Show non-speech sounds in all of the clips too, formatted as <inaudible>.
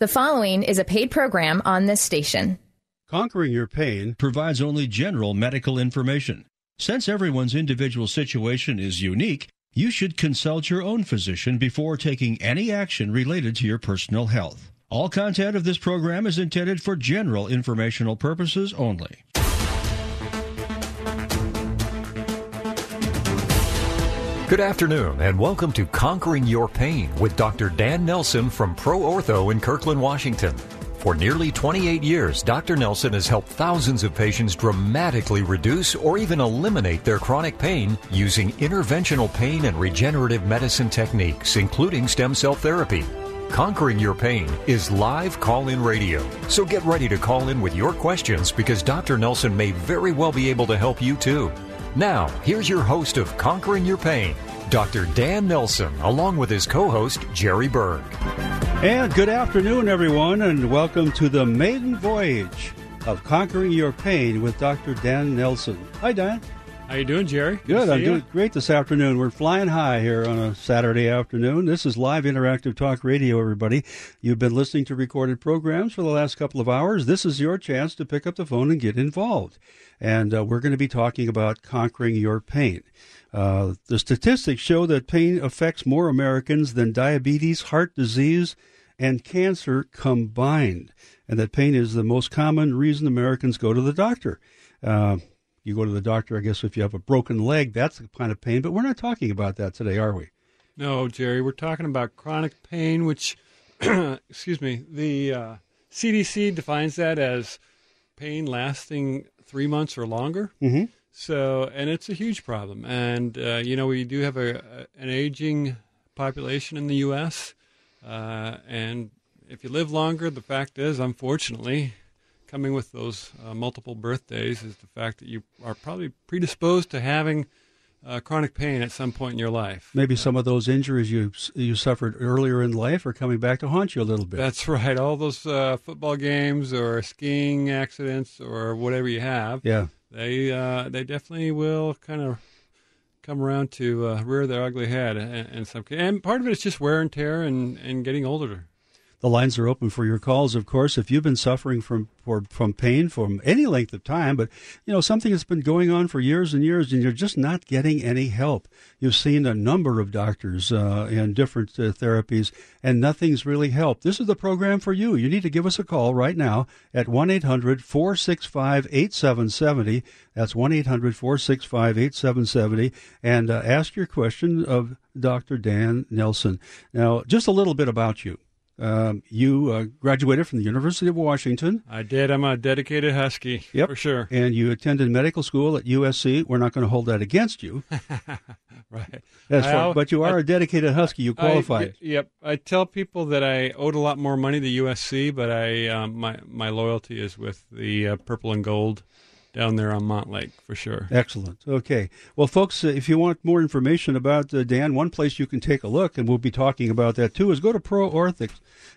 The following is a paid program on this station. Conquering Your Pain provides only general medical information. Since everyone's individual situation is unique, you should consult your own physician before taking any action related to your personal health. All content of this program is intended for general informational purposes only. Good afternoon, and welcome to Conquering Your Pain with Dr. Dan Nelson from Pro Ortho in Kirkland, Washington. For nearly 28 years, Dr. Nelson has helped thousands of patients dramatically reduce or even eliminate their chronic pain using interventional pain and regenerative medicine techniques, including stem cell therapy. Conquering Your Pain is live call in radio. So get ready to call in with your questions because Dr. Nelson may very well be able to help you too. Now, here's your host of Conquering Your Pain, Dr. Dan Nelson, along with his co host, Jerry Berg. And good afternoon, everyone, and welcome to the maiden voyage of Conquering Your Pain with Dr. Dan Nelson. Hi, Dan. How you doing, Jerry? Good. I'm doing great this afternoon. We're flying high here on a Saturday afternoon. This is live interactive talk radio, everybody. You've been listening to recorded programs for the last couple of hours. This is your chance to pick up the phone and get involved. And uh, we're going to be talking about conquering your pain. Uh, the statistics show that pain affects more Americans than diabetes, heart disease, and cancer combined, and that pain is the most common reason Americans go to the doctor. Uh, you go to the doctor, I guess, if you have a broken leg, that's the kind of pain. But we're not talking about that today, are we? No, Jerry. We're talking about chronic pain, which, <clears throat> excuse me, the uh, CDC defines that as pain lasting three months or longer. Mm-hmm. So, and it's a huge problem. And uh, you know, we do have a, a, an aging population in the U.S. Uh, and if you live longer, the fact is, unfortunately, coming with those uh, multiple birthdays is the fact that you are probably predisposed to having uh, chronic pain at some point in your life. Maybe some of those injuries you you suffered earlier in life are coming back to haunt you a little bit. That's right. All those uh, football games or skiing accidents or whatever you have. Yeah. They uh, they definitely will kind of come around to uh, rear their ugly head and some and part of it is just wear and tear and, and getting older. The lines are open for your calls, of course. If you've been suffering from for, from pain from any length of time, but you know something that's been going on for years and years, and you're just not getting any help. You've seen a number of doctors uh, and different uh, therapies, and nothing's really helped. This is the program for you. You need to give us a call right now at 1 800 465 8770. That's 1-800-465-8770, and uh, ask your question of Dr. Dan Nelson. Now, just a little bit about you. Um, you uh, graduated from the University of Washington. I did. I'm a dedicated Husky. Yep. For sure. And you attended medical school at USC. We're not going to hold that against you. <laughs> right. That's far, but you are I, a dedicated Husky. You qualified. I, yep. I tell people that I owed a lot more money to USC, but I um, my my loyalty is with the uh, purple and gold down there on Montlake for sure. Excellent. Okay. Well, folks, uh, if you want more information about uh, Dan, one place you can take a look, and we'll be talking about that too, is go to ProOrtho,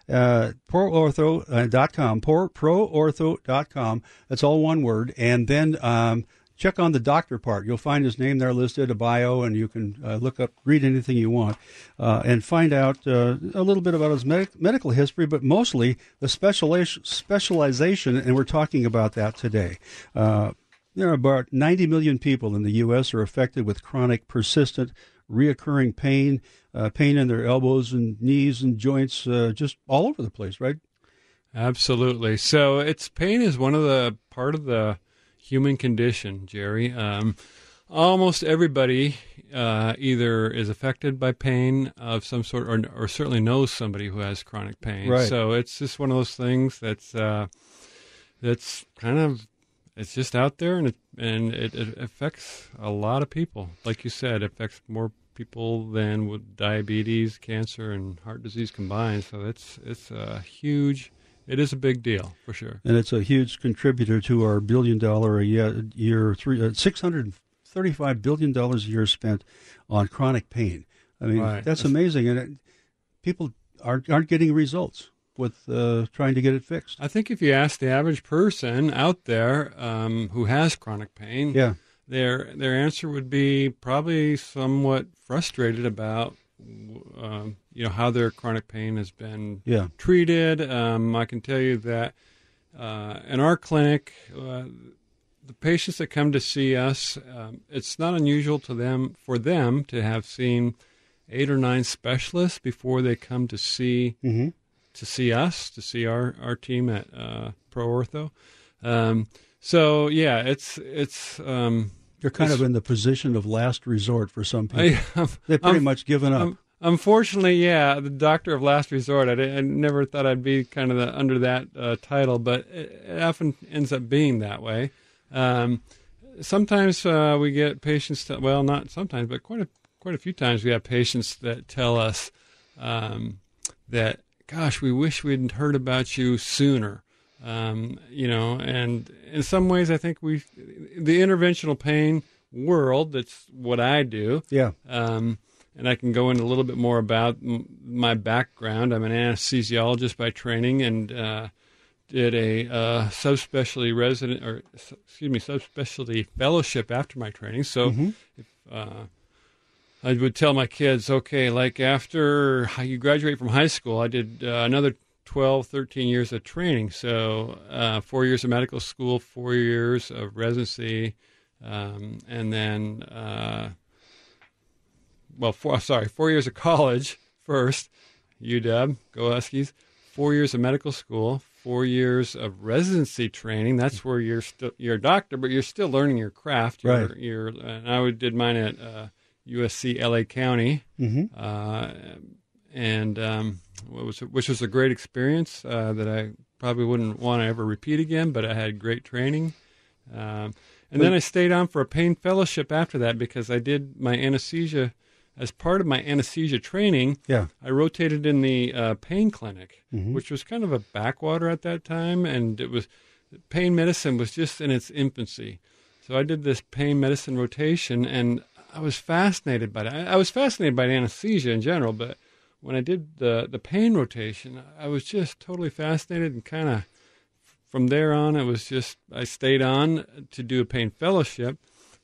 uh, ProOrtho.com, Pro, ProOrtho.com. That's all one word. And then um, check on the doctor part. You'll find his name there listed, a bio, and you can uh, look up, read anything you want, uh, and find out uh, a little bit about his med- medical history, but mostly the specialization, specialization, and we're talking about that today. Uh, there are about 90 million people in the U.S. are affected with chronic, persistent, reoccurring pain, uh, pain in their elbows and knees and joints, uh, just all over the place, right? Absolutely. So it's pain is one of the part of the human condition, Jerry. Um, almost everybody uh, either is affected by pain of some sort, or, or, certainly knows somebody who has chronic pain. Right. So it's just one of those things that's uh, that's kind of it's just out there, and it and it, it affects a lot of people. Like you said, it affects more people than with diabetes, cancer, and heart disease combined. So it's it's a huge it is a big deal for sure, and it's a huge contributor to our billion dollar a year, year three uh, six hundred thirty five billion dollars a year spent on chronic pain. I mean, right. that's, that's amazing, and it, people aren't aren't getting results with uh, trying to get it fixed. I think if you ask the average person out there um, who has chronic pain, yeah. their their answer would be probably somewhat frustrated about um, you know how their chronic pain has been Yeah. treated. Um, I can tell you that uh, in our clinic, uh, the patients that come to see us, um, it's not unusual to them for them to have seen eight or nine specialists before they come to see Mm-hmm. to see us, to see our our team at uh, Pro Ortho. Um, so yeah, it's it's. You're kind It's- of in the position of last resort for some people. I, They've pretty I'm- much given up. Um, unfortunately, yeah, the doctor of last resort. I, I never thought I'd be kind of the, under that uh, title, but it, it often ends up being that way. Um, sometimes uh, we get patients. To, well, not sometimes, but quite a quite a few times we have patients that tell us um, that, "Gosh, we wish we'd heard about you sooner." Um, you know, and in some ways, I think we, the interventional pain world. That's what I do. yeah. Um, and I can go into a little bit more about m- my background. I'm an anesthesiologist by training and uh, did a uh, subspecialty resident or excuse me subspecialty fellowship after my training. So if, uh, I would tell my kids, okay, like after you graduate from high school, I did uh, another 12, 13 years of training. So uh, four years of medical school, four years of residency, um, and then. Uh, well, four, sorry, four years of college <laughs> first, UW, go Huskies. Four years of medical school, four years of residency training. That's where you're still you're a doctor, but you're still learning your craft. You're, Right. You're, and I did mine at uh, USC LA County, Mm-hmm. And um, what was which was a great experience uh, that I probably wouldn't want to ever repeat again. But I had great training. Um, and then I stayed on for a pain fellowship after that because I did my anesthesia as part of my anesthesia training. Yeah. I rotated in the uh, pain clinic, Mhm. which was kind of a backwater at that time, and it was pain medicine was just in its infancy. So I did this pain medicine rotation, and I was fascinated by it. I I was fascinated by anesthesia in general, but when I did the the pain rotation, I was just totally fascinated and kind of from there on, it was just I stayed on to do a pain fellowship.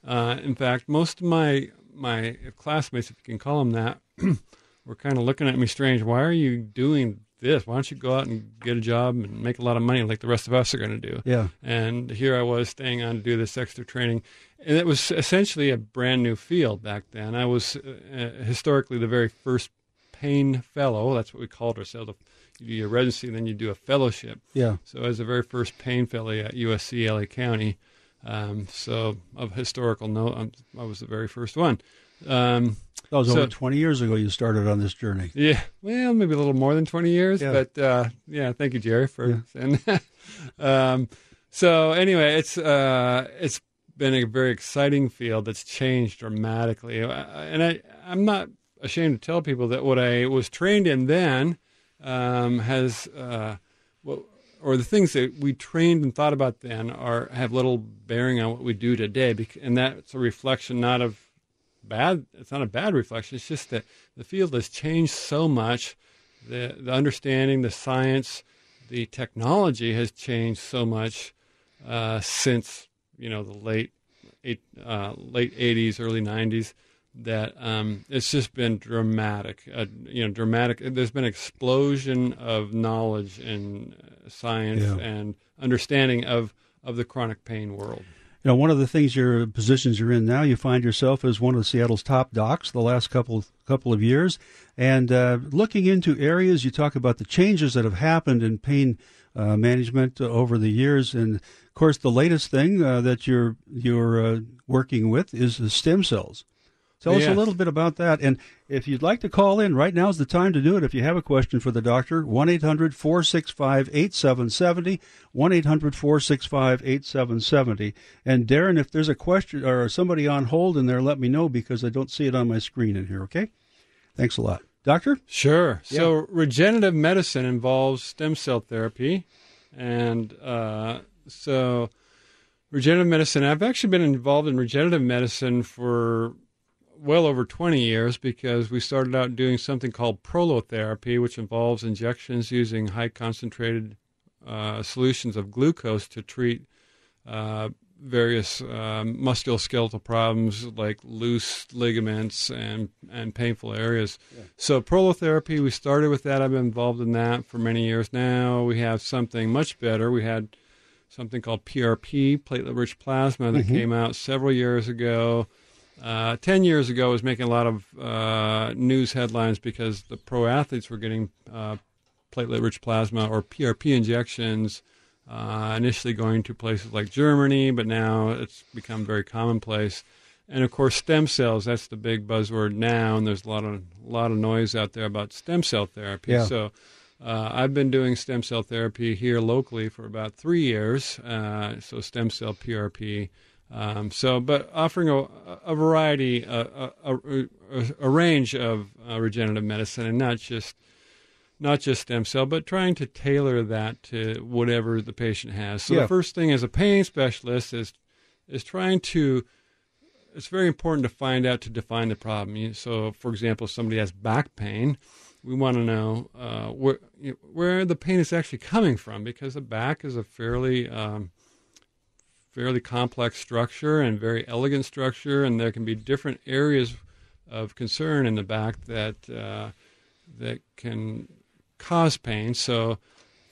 Uh, in fact, most of my my classmates, if you can call them that, <clears throat> were kind of looking at me strange. Why are you doing this? Why don't you go out and get a job and make a lot of money like the rest of us are going to do? Yeah. And here I was staying on to do this extra training. And it was essentially a brand new field back then. I was uh, historically the very first pain fellow. That's what we called ourselves. You do your residency, and then you do a fellowship. Yeah. So, as the very first pain fellow at USC LA County, um, so of historical note, I'm, I was the very first one. Um, That was So- over 20 years ago you started on this journey. yeah, well, maybe a little more than 20 years, Yeah. but uh, yeah, thank you, Jerry, for Yeah. saying that. <laughs> um, so anyway, it's uh, it's been a very exciting field that's changed dramatically, Uh, and I I'm not ashamed to tell people that what I was trained in then um, has uh, what or the things that we trained and thought about then are have little bearing on what we do today, and that's a reflection not of bad. It's not a bad reflection. It's just that the field has changed so much. The the understanding, the science, the technology has changed so much uh, since you know the late eight, uh, late eighties, early nineties. That um, it's just been dramatic. Uh, you know, dramatic. There's been explosion of knowledge in uh, science Yeah. and understanding of of the chronic pain world. You know, one of the things your positions you're in now, you find yourself as one of Seattle's top docs the last couple couple of years, and uh, looking into areas. You talk about the changes that have happened in pain uh, management uh, over the years, and of course, the latest thing uh, that you're you're uh, working with is the stem cells. Tell us a little bit about that. And if you'd like to call in, right now is the time to do it. If you have a question for the doctor, 1 800 465 8770, 1 800 465 8770. And Darren, if there's a question or somebody on hold in there, let me know because I don't see it on my screen in here, okay? Thanks a lot. Doctor? Sure. So regenerative medicine involves stem cell therapy, and uh, so regenerative medicine. I've actually been involved in regenerative medicine for well over 20 years because we started out doing something called prolotherapy, which involves injections using high concentrated uh, solutions of glucose to treat uh, various um, musculoskeletal problems like loose ligaments and and painful areas. Yeah. So prolotherapy, we started with that. I've been involved in that for many years now. We have something much better. We had something called PRP, platelet-rich plasma, that mm-hmm. came out several years ago. Uh, Ten years ago, was making a lot of uh, news headlines because the pro athletes were getting uh, platelet-rich plasma or PRP injections uh, initially going to places like Germany, but now it's become very commonplace. And of course, stem cells, that's the big buzzword now, and there's a lot of, a lot of noise out there about stem cell therapy. Yeah. So uh, I've been doing stem cell therapy here locally for about three years, uh, so stem cell PRP. Um, so, but offering a, a variety, a, a, a, range of uh, regenerative medicine, and not just not just stem cell, but trying to tailor that to whatever the patient has. So yeah. the first thing as a pain specialist is is trying to it's very important to find out to define the problem. So, for example, if somebody has back pain, we want to know uh, where where the pain is actually coming from because the back is a fairly um, fairly complex structure and very elegant structure, and there can be different areas of concern in the back that uh, that can cause pain. So,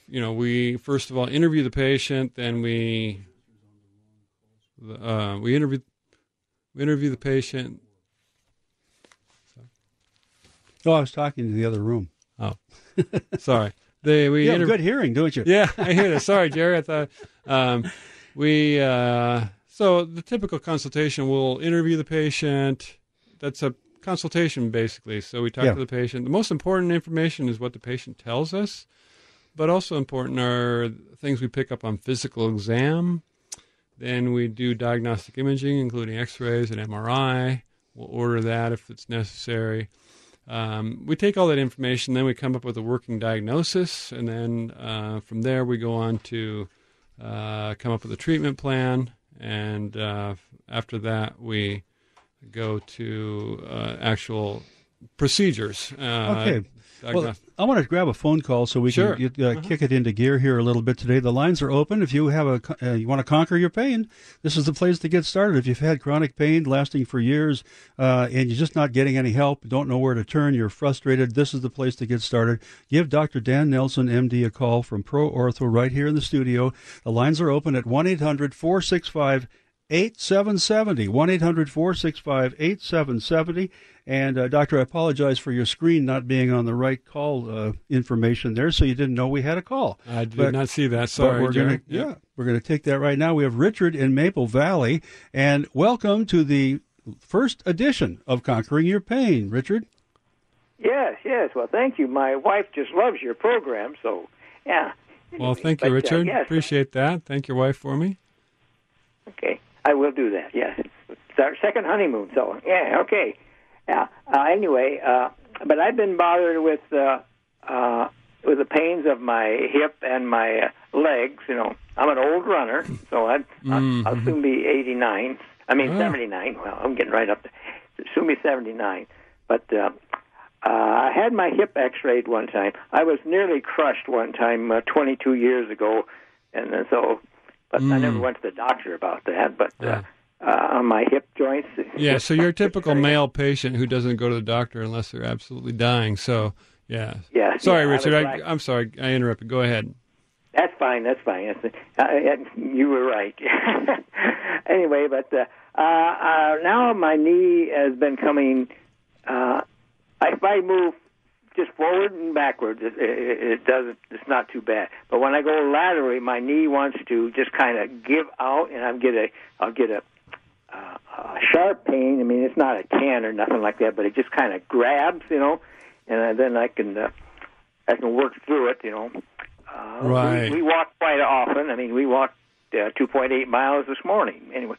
you know, we first of all interview the patient, then we uh, we interview we interview the patient. Oh, I was talking to the other room. Oh, sorry. They we you have good hearing, don't you? Yeah, I hear that. Sorry, Jerry. I thought um, we uh, so the typical consultation. We'll interview the patient. That's a consultation basically. So we talk yeah. to the patient. The most important information is what the patient tells us, but also important are things we pick up on physical exam. Then we do diagnostic imaging, including X-rays and MRI. We'll order that if it's necessary. Um, we take all that information, then we come up with a working diagnosis, and then uh, from there we go on to uh, come up with a treatment plan. And uh, after that, we go to uh, actual procedures. Uh, okay. Well, I want to grab a phone call so we sure. can uh, uh-huh. kick it into gear here a little bit today. The lines are open. If you have a uh, you want to conquer your pain, this is the place to get started. If you've had chronic pain lasting for years uh, and you're just not getting any help, don't know where to turn, you're frustrated, this is the place to get started. Give Dr. Dan Nelson, MD, a call from Pro Ortho right here in the studio. The lines are open at 1 800 465 8770 1 800 465 8770 and uh, doctor i apologize for your screen not being on the right call uh, information there so you didn't know we had a call. I did but, not see that. sorry we're gonna, yeah we're going to take that right now. We have richard in maple valley and welcome to the first edition of conquering your pain richard. Yes yes. Well thank you. My wife just loves your program so yeah. Well thank you but, uh, richard. uh, yes. appreciate that. Thank your wife for me. Okay I will do that. Yes, it's our second honeymoon. So yeah, okay. Yeah. Uh, anyway, uh, but I've been bothered with uh, uh, with the pains of my hip and my uh, legs. You know, I'm an old runner, so i mm-hmm. I'll, I'll soon be 89. I mean, oh. 79. Well, I'm getting right up to soon be 79. But uh, uh, I had my hip X-rayed one time. I was nearly crushed one time uh, 22 years ago, and then so but mm. I never mm. went to the doctor about that. But uh, uh, on my hip joints. Yeah, <laughs> so you're a typical male patient who doesn't go to the doctor unless they're absolutely dying. So yeah. Yeah. Sorry, yeah, Richard. I, am sorry. I interrupted. Go ahead. That's fine. That's fine. That's, uh, you were right. <laughs> anyway, but uh, uh, uh, now my knee has been coming. Uh, if I move just forward and backwards. It, it, it doesn't. It's not too bad. But when I go laterally, my knee wants to just kind of give out, and I'm get a. I'll get a, uh, a sharp pain. I mean, it's not a tan or nothing like that, but it just kind of grabs, you know, and then I can uh, I can work through it, you know. Uh, right. We, we walk quite often. I mean, we walked uh, 2.8 miles this morning. Anyway,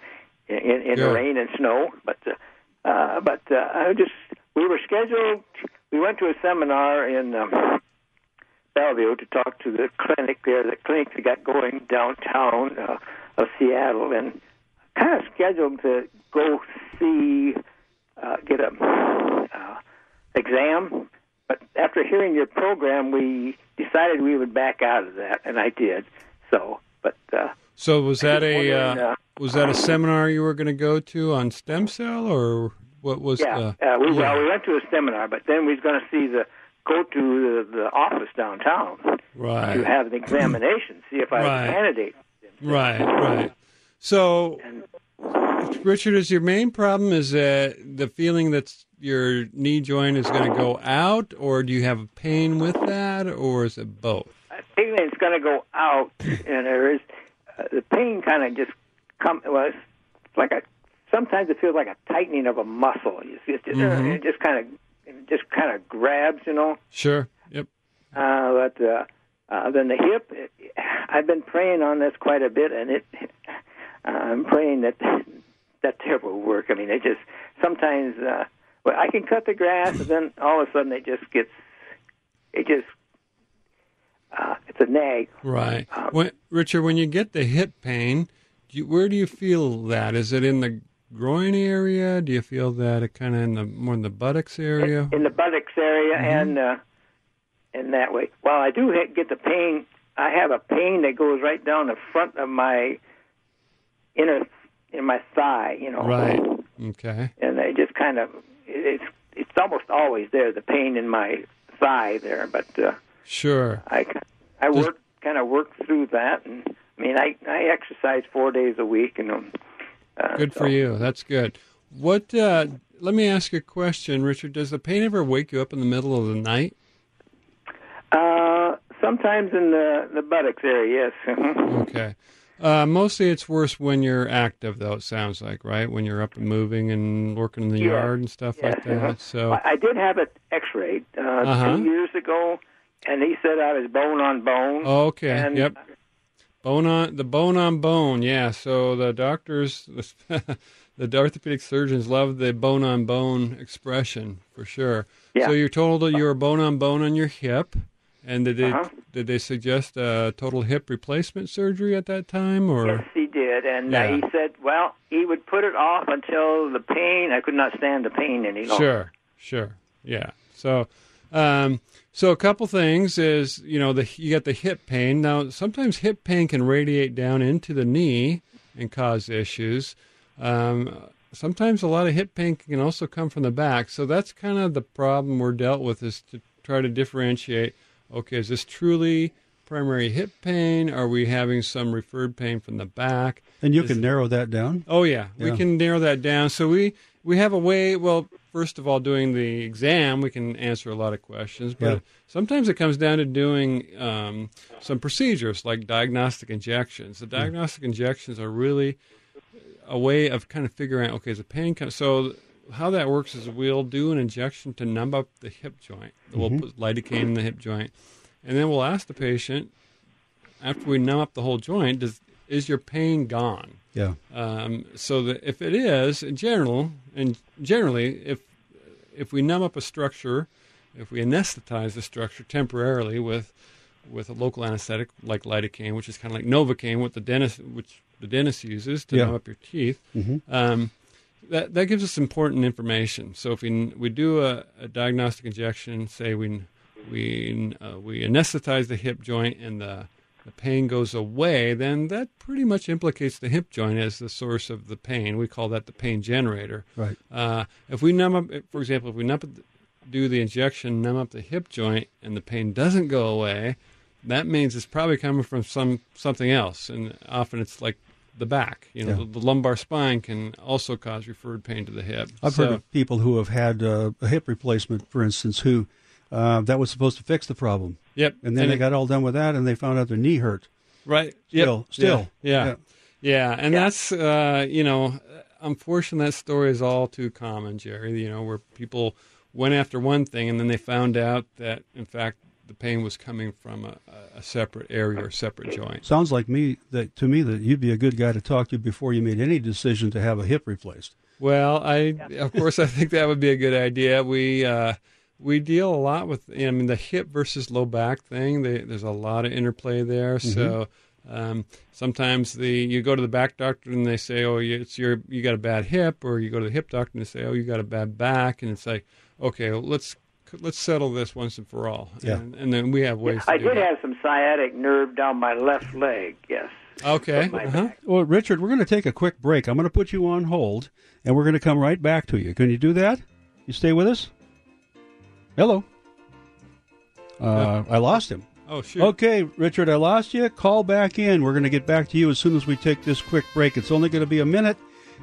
in, in the rain and snow, but uh, uh, but uh, I just we were scheduled we went to a seminar in um, Bellevue to talk to the clinic there, the clinic they got going downtown uh, of Seattle, and kind of scheduled to go see, uh, get a uh, exam. But after hearing your program, we decided we would back out of that, and I did. So, but uh, so was that a uh, uh, was that a seminar you were going to go to on stem cell, or what was? Yeah, the, uh, we, yeah. well, we went to a seminar, but then we was going to see the go to the, the office downtown right, to have an examination, see if I was Right. a candidate. right, right. So, And Richard, is your main problem is that the feeling that your knee joint is going to go out, or do you have pain with that, or is it both? I think it's going to go out, and there is uh, the pain kind of just come. Well, it's like a. Sometimes it feels like a tightening of a muscle. It's just, Mhm. it just kind of, it just kind of grabs, you know. Sure. Yep. Uh, but uh, uh, then the hip, it, I've been praying on this quite a bit, and it. I'm praying that that there will work. I mean, it just sometimes. Uh, well, I can cut the grass, and then all of a sudden it just gets. It just. Uh, it's a nag. Right. Um, When, Richard, when you get the hip pain, do you, where do you feel that? Is it in the groin area? Do you feel that it kind of in the more in the buttocks area? in, in the buttocks area and uh, in that way. Well, I do ha- get the pain. I have a pain that goes right down the front of my inner in my thigh. You know, Right. Okay. And it just kind of it's it's almost always there. The pain in my thigh there, but uh, Sure. I I work kind of work through that. And I mean, I I exercise four days a week, and um, uh, Good so- for you. That's good. What? Uh, let me ask you a question, Richard. Does the pain ever wake you up in the middle of the night? Uh, sometimes in the the buttocks area, yes. <laughs> Okay. Uh, mostly it's worse when you're active, though, it sounds like, right? When you're up and moving and working in the Yes. yard and stuff like Yes, uh-huh. that. So, I I did have it X-rayed uh, Uh-huh. two years ago, and he said I was bone on bone. okay. and, Yep. Bone on the bone on bone, yeah. So the doctors, <laughs> the orthopedic surgeons love the bone on bone expression for sure. Yeah. So you're told that you were bone on bone on your hip, and did they Uh-huh. did they suggest a total hip replacement surgery at that time, or Yes, he did, and Yeah. uh, he said, well, he would put it off until the pain. I could not stand the pain any longer. Sure, sure, yeah. So, um, so a couple things is you know the you got the hip pain. Now sometimes hip pain can radiate down into the knee and cause issues. Um, sometimes a lot of hip pain can also come from the back. So that's kind of the problem we're dealt with is to try to differentiate. Okay, is this truly primary hip pain? Are we having some referred pain from the back? And you Is- can narrow that down. Oh yeah, we can narrow that down. So we we have a way. Well, first of all, doing the exam, we can answer a lot of questions. But Yeah. sometimes it comes down to doing um, some procedures like diagnostic injections. The diagnostic injections are really a way of kind of figuring out. Okay, is the pain? So how that works is we'll do an injection to numb up the hip joint. We'll put lidocaine in the hip joint, and then we'll ask the patient after we numb up the whole joint, does is your pain gone? Yeah. Um, so that if it is in general, and generally, if if we numb up a structure, if we anesthetize the structure temporarily with with a local anesthetic like lidocaine, which is kind of like novocaine, what the dentist which the dentist uses to Yeah. numb up your teeth, Mhm. um, that that gives us important information. So if we we do a, a diagnostic injection, say we we uh, we anesthetize the hip joint and the the pain goes away, then that pretty much implicates the hip joint as the source of the pain. We call that the pain generator. Right. Uh, if we numb up, for example, if we numb up, do the injection, numb up the hip joint, and the pain doesn't go away, that means it's probably coming from some something else, and often it's like the back. You know, Yeah. the, the lumbar spine can also cause referred pain to the hip. I've So- heard of people who have had uh, a hip replacement, for instance, who uh, that was supposed to fix the problem, Yep. and then they it- got all done with that, and they found out their knee hurt. right. Yep. Still, still, Yeah. Yeah. Yeah. And that's, uh, you know, unfortunately, that story is all too common, Jerry, you know, where people went after one thing and then they found out that, in fact, the pain was coming from a, a separate area or separate joint. Sounds like me that to me that you'd be a good guy to talk to before you made any decision to have a hip replaced. Well, I of course I think that would be a good idea. We uh, we deal a lot with I mean the hip versus low back thing. They, there's a lot of interplay there. So um, sometimes the you go to the back doctor and they say, oh, you- it's your you got a bad hip, or you go to the hip doctor and they say, oh, you got a bad back, and it's like, okay, well, let's let's settle this once and for all. Yeah. And, and then we have ways. I to do did that. have some sciatic nerve down my left leg. Yes. Okay. Uh-huh. Well, Richard, we're going to take a quick break. I'm going to put you on hold, and we're going to come right back to you. Can you do that? You stay with us? Hello. Uh, I lost him. Oh, shoot. Okay, Richard, I lost you. Call back in. We're going to get back to you as soon as we take this quick break. It's only going to be a minute.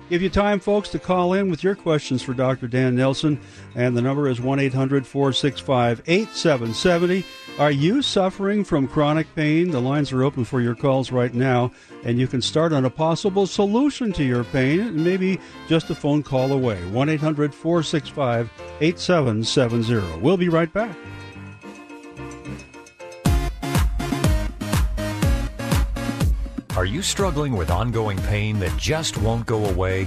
Give you time, folks, to call in with your questions for Dr. Dan Nelson. And the number is 1 800 465 8770. Are you suffering from chronic pain? The lines are open for your calls right now, and you can start on a possible solution to your pain, and maybe just a phone call away. 1 800 465 8770. We'll be right back. Are you struggling with ongoing pain that just won't go away?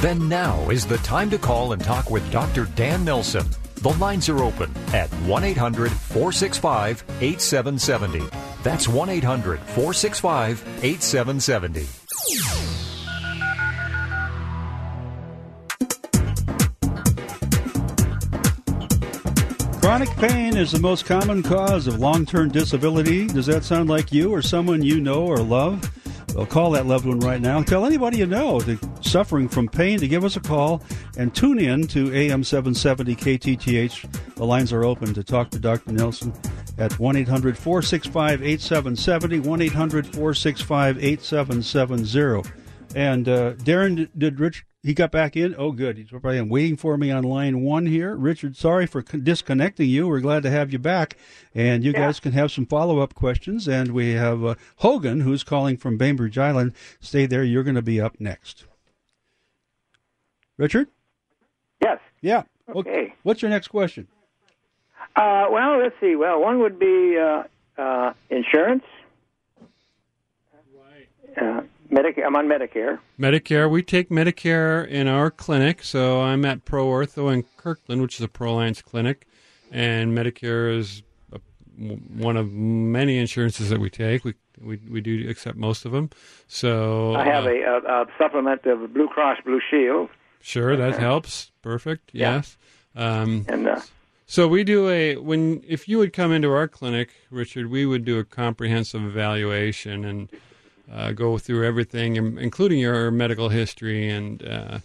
Then now is the time to call and talk with Dr. Dan Nelson. The lines are open at 1 800 465 8770. That's 1 800 465 8770. Chronic pain is the most common cause of long term disability. Does that sound like you or someone you know or love? Well, call that loved one right now. Tell anybody you know suffering from pain to give us a call and tune in to AM 770 KTTH. The lines are open to talk to Dr. Nelson at 1 800 465 8770. 1 800 465 8770. And uh, Darren, did, did Rich? He got back in. Oh, good. He's probably waiting for me on line one here. Richard, sorry for con- disconnecting you. We're glad to have you back, and you Yeah. guys can have some follow up questions. And we have uh, Hogan, who's calling from Bainbridge Island. Stay there. You're going to be up next. Richard? Yes. Yeah. Okay. What's your next question? Uh, well, let's see. Well, one would be uh, uh, insurance. Uh, Medicare. I'm on Medicare. Medicare. We take Medicare in our clinic. So I'm at Pro Ortho in Kirkland, which is a Proliance clinic, and Medicare is a, one of many insurances that we take. We we we do accept most of them. So I have uh, a, a, a supplement of Blue Cross Blue Shield, sure that helps. Perfect. Yeah. Yes. Um, and uh, So we do a when if you would come into our clinic, Richard, we would do a comprehensive evaluation and uh, go through everything, including your medical history and uh,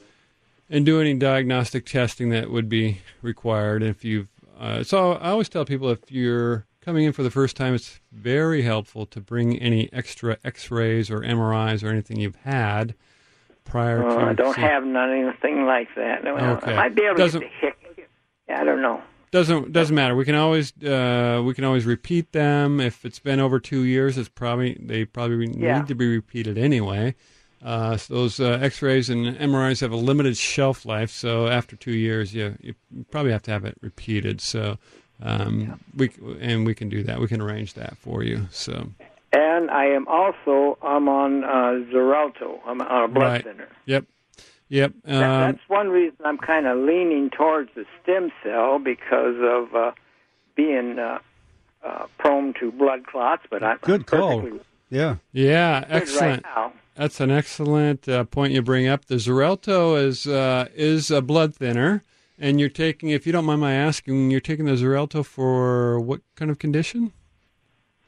and do any diagnostic testing that would be required. If you've uh, so I always tell people if you're coming in for the first time, it's very helpful to bring any extra X-rays or MRIs or anything you've had prior to. uh, I don't see- have anything like that. Okay. I might be able Doesn't- to get the hick. I don't know. Doesn't doesn't matter. We can always uh, we can always repeat them. If it's been over two years, it's probably they probably Yeah. need to be repeated anyway. Uh, so those uh, X-rays and MRIs have a limited shelf life. So after two years, you you probably have to have it repeated. So um, we and we can do that. We can arrange that for you. So And I am also I'm on uh, Xarelto. I'm on a blood Right. thinner. yep, yep. That, Um, that's one reason I'm kind of leaning towards the stem cell because of uh, being uh, uh, prone to blood clots. But I'm Good call. Yeah. yeah, excellent. right now. That's an excellent uh, point you bring up. The Xarelto is uh, is a blood thinner, and you're taking, if you don't mind my asking, you're taking the Xarelto for what kind of condition?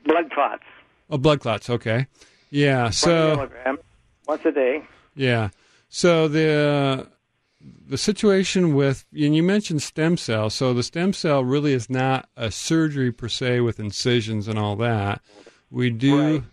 Blood clots. Oh, blood clots. Okay, yeah. 20 So milligrams once a day. yeah, so the the situation with and you mentioned stem cell. So the stem cell really is not a surgery per se with incisions and all that. We do Right.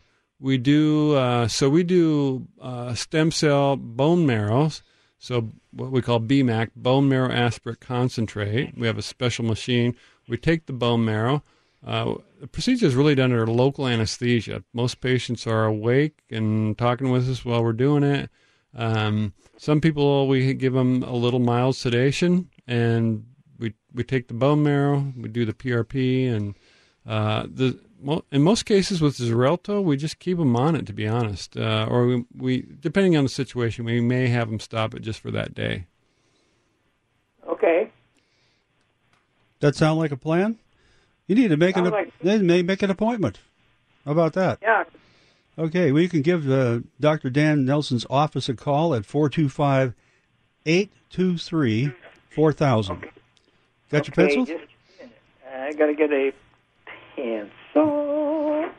we do uh, so we do uh, stem cell bone marrows. So what we call BMAC, bone marrow aspirate concentrate. We have a special machine. We take the bone marrow. Uh, the procedure is really done under local anesthesia. Most patients are awake and talking with us while we're doing it. Um, some people we give them a little mild sedation, and we we take the bone marrow, we do the PRP, and uh, the in most cases with Xarelto, we just keep them on it. To be honest, uh, or we, we depending on the situation, we may have them stop it just for that day. Okay. That sound like a plan? You need to make an like- they may make an appointment. How about that? Yeah. Okay, well, you can give uh, Dr. Dan Nelson's office a call at 425 823 4000. Got your pencil? Just, I got to get a pencil.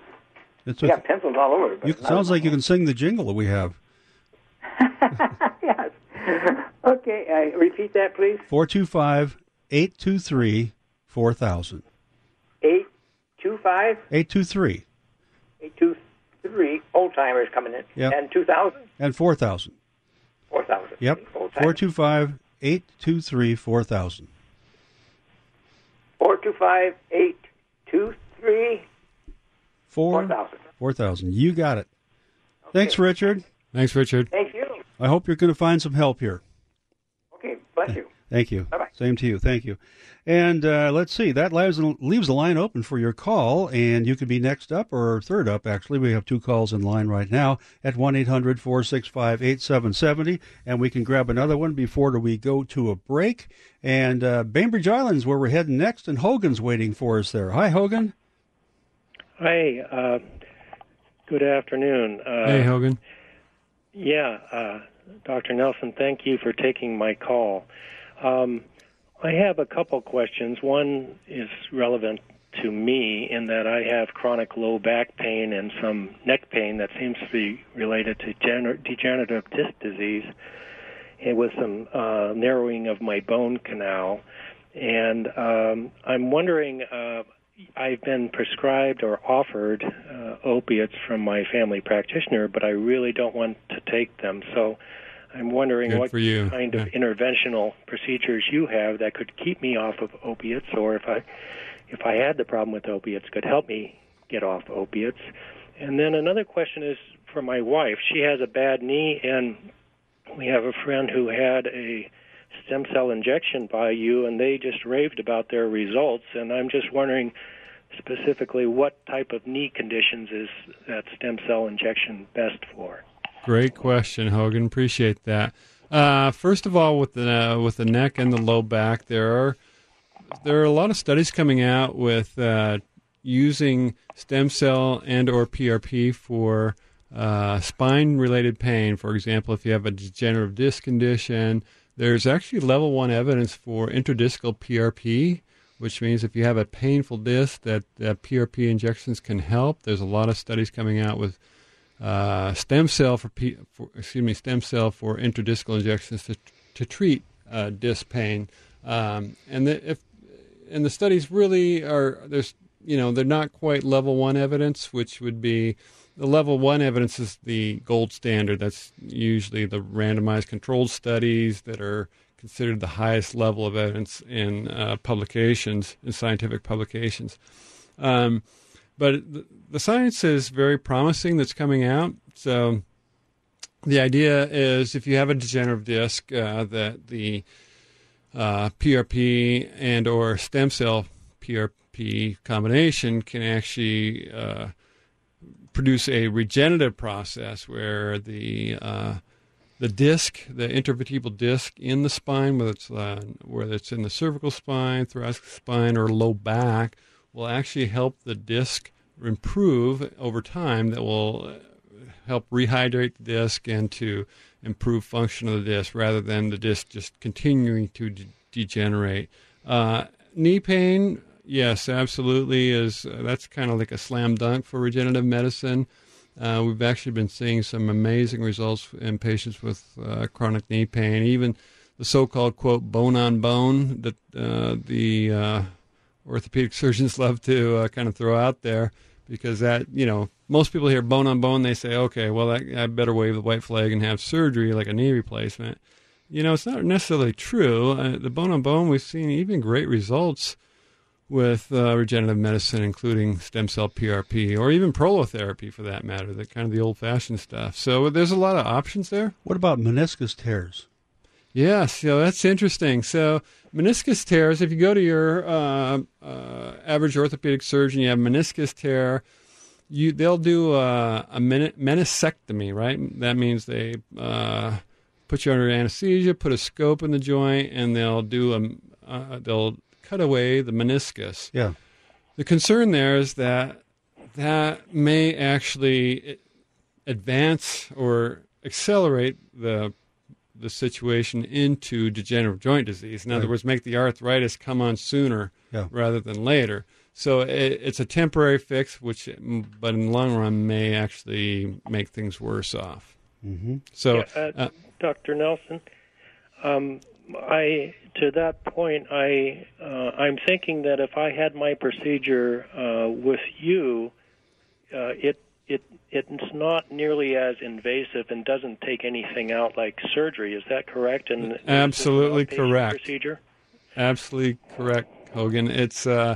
It's I a, got pencils all over. You, sounds like you can sing the jingle that we have. <laughs> yes. Okay, uh, repeat that, please. 425 823 4000. Eight two five 823 eight two three. Old timers coming in. Yep. And two thousand. and 4000. Four thousand. Yep. Old timers. 425 823 4000. Four two five eight two three four thousand. 4000. You got it. Thanks, Richard. Thanks, Richard. Thank you. I hope you're going to find some help here. Okay, bless you. Thank you. Bye-bye. Same to you. Thank you. And uh, let's see. That leaves, leaves the line open for your call, and you could be next up or third up, actually. We have two calls in line right now at 1 800 465 8770, and we can grab another one before we go to a break. And uh, Bainbridge Island's where we're heading next, and Hogan's waiting for us there. Hi, Hogan. Hi, uh, good afternoon. Uh, hey, Hogan. Yeah, uh, Dr. Nelson, thank you for taking my call. Um, I have a couple questions. One is relevant to me in that I have chronic low back pain and some neck pain that seems to be related to gener- degenerative disc disease, and with some uh, narrowing of my bone canal. And um, I'm wondering. Uh, I've been prescribed or offered uh, opiates from my family practitioner, but I really don't want to take them. So I'm wondering Good what kind of Yeah. interventional procedures you have that could keep me off of opiates, or if I if I had the problem with opiates, could help me get off opiates. And then another question is for my wife. She has a bad knee, and we have a friend who had a stem cell injection by you, and they just raved about their results. And I'm just wondering specifically what type of knee conditions is that stem cell injection best for? Great question, Hogan. Appreciate that. Uh, first of all, with the uh, with the neck and the low back, there are there are a lot of studies coming out with uh, using stem cell and or PRP for uh, spine related pain. For example, if you have a degenerative disc condition, there's actually level one evidence for intradiscal PRP, which means if you have a painful disc, that PRP injections can help. There's a lot of studies coming out with uh, stem cell for, for excuse me stem cell for intradiscal injections to to treat uh, disc pain. Um, and the, if and the studies really are there's you know they're not quite level one evidence, which would be the level one evidence is the gold standard. That's usually the randomized controlled studies that are considered the highest level of evidence in uh, publications in scientific publications. Um, but the, the science is very promising that's coming out. So the idea is if you have a degenerative disc, uh, that the uh, PRP and or stem cell PRP combination can actually uh, produce a regenerative process where the uh, the disc, the intervertebral disc in the spine, whether it's uh, whether it's in the cervical spine, thoracic spine, or low back, will actually help the disc improve over time. That will help rehydrate the disc and to improve function of the disc, rather than the disc just continuing to de- degenerate. Uh, knee pain, yes, absolutely, is uh, that's kind of like a slam dunk for regenerative medicine. Uh, we've actually been seeing some amazing results in patients with uh, chronic knee pain, even the so-called quote bone on bone that uh, the uh, orthopedic <laughs> surgeons love to uh, kind of throw out there, because that you know most people hear bone on bone, they say, okay, well that, I better wave the white flag and have surgery like a knee replacement. You know, it's not necessarily true. Uh, the bone on bone, we've seen even great results with uh, regenerative medicine, including stem cell PRP or even prolotherapy for that matter, the kind of the old fashioned stuff. So there's a lot of options there. What about meniscus tears? Yes, so that's interesting. So meniscus tears, if you go to your uh, uh, average orthopedic surgeon, you have meniscus tear. You they'll do a, a men- meniscectomy, right? That means they uh, put you under anesthesia, put a scope in the joint, and they'll do a uh, they'll cut away the meniscus. Yeah. The concern there is that that may actually advance or accelerate the the situation into degenerative joint disease. In other words, make the arthritis come on sooner Yeah. rather than later. so it, it's a temporary fix, which, but in the long run, may actually make things worse off. Mm-hmm. So, Yeah, uh, uh, Dr. Nelson, um, I to that point, I uh, I'm thinking that if I had my procedure uh, with you, uh, it it it's not nearly as invasive and doesn't take anything out like surgery. Is that correct? And is this an Absolutely correct. Procedure. Absolutely correct, Hogan. It's uh,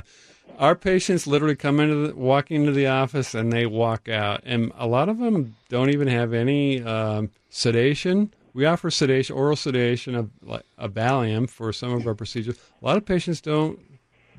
our patients literally come into the, walking into the office and they walk out, and a lot of them don't even have any um, sedation. We offer sedation, oral sedation of like a Valium for some of our procedures. A lot of patients don't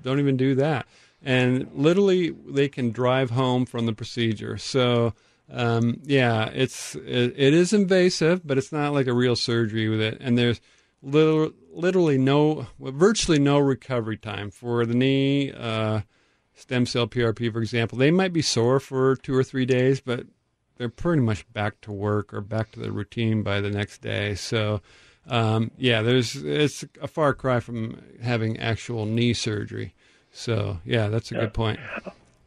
don't even do that, and literally they can drive home from the procedure. So. Um, yeah, it's it, it is invasive, but it's not like a real surgery with it. And there's literally, literally no, well, virtually no recovery time for the knee, uh, stem cell PRP, for example. They might be sore for two or three days, but they're pretty much back to work or back to their routine by the next day. So, um, yeah, there's it's a far cry from having actual knee surgery. So, yeah, that's a Yeah. good point.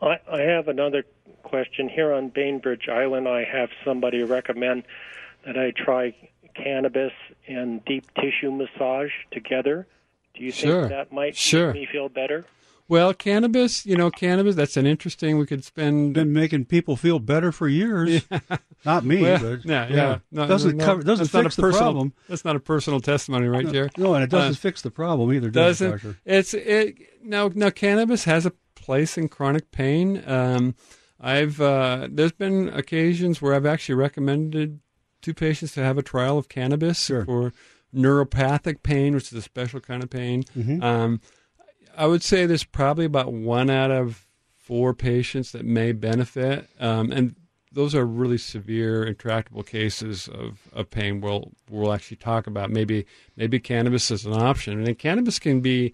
I, I have another question here on Bainbridge Island. I have somebody recommend that I try cannabis and deep tissue massage together. Do you Sure. think that might Sure. make me feel better? Well, cannabis, you know, cannabis, that's an interesting, we could spend Been making people feel better for years. Not me, Well, but yeah, yeah. No, doesn't no, cover doesn't that's not fix a the personal, problem. That's not a personal testimony, right, there. No, and it doesn't Uh, fix the problem either, does it, doesn't Doctor? it's it now now cannabis has a place in chronic pain um i've uh there's been occasions where i've actually recommended to patients to have a trial of cannabis Sure. for neuropathic pain which is a special kind of pain Mhm. um i would say there's probably about one out of four patients that may benefit um and those are really severe intractable cases of, of pain we'll we'll actually talk about maybe maybe cannabis is an option and cannabis can be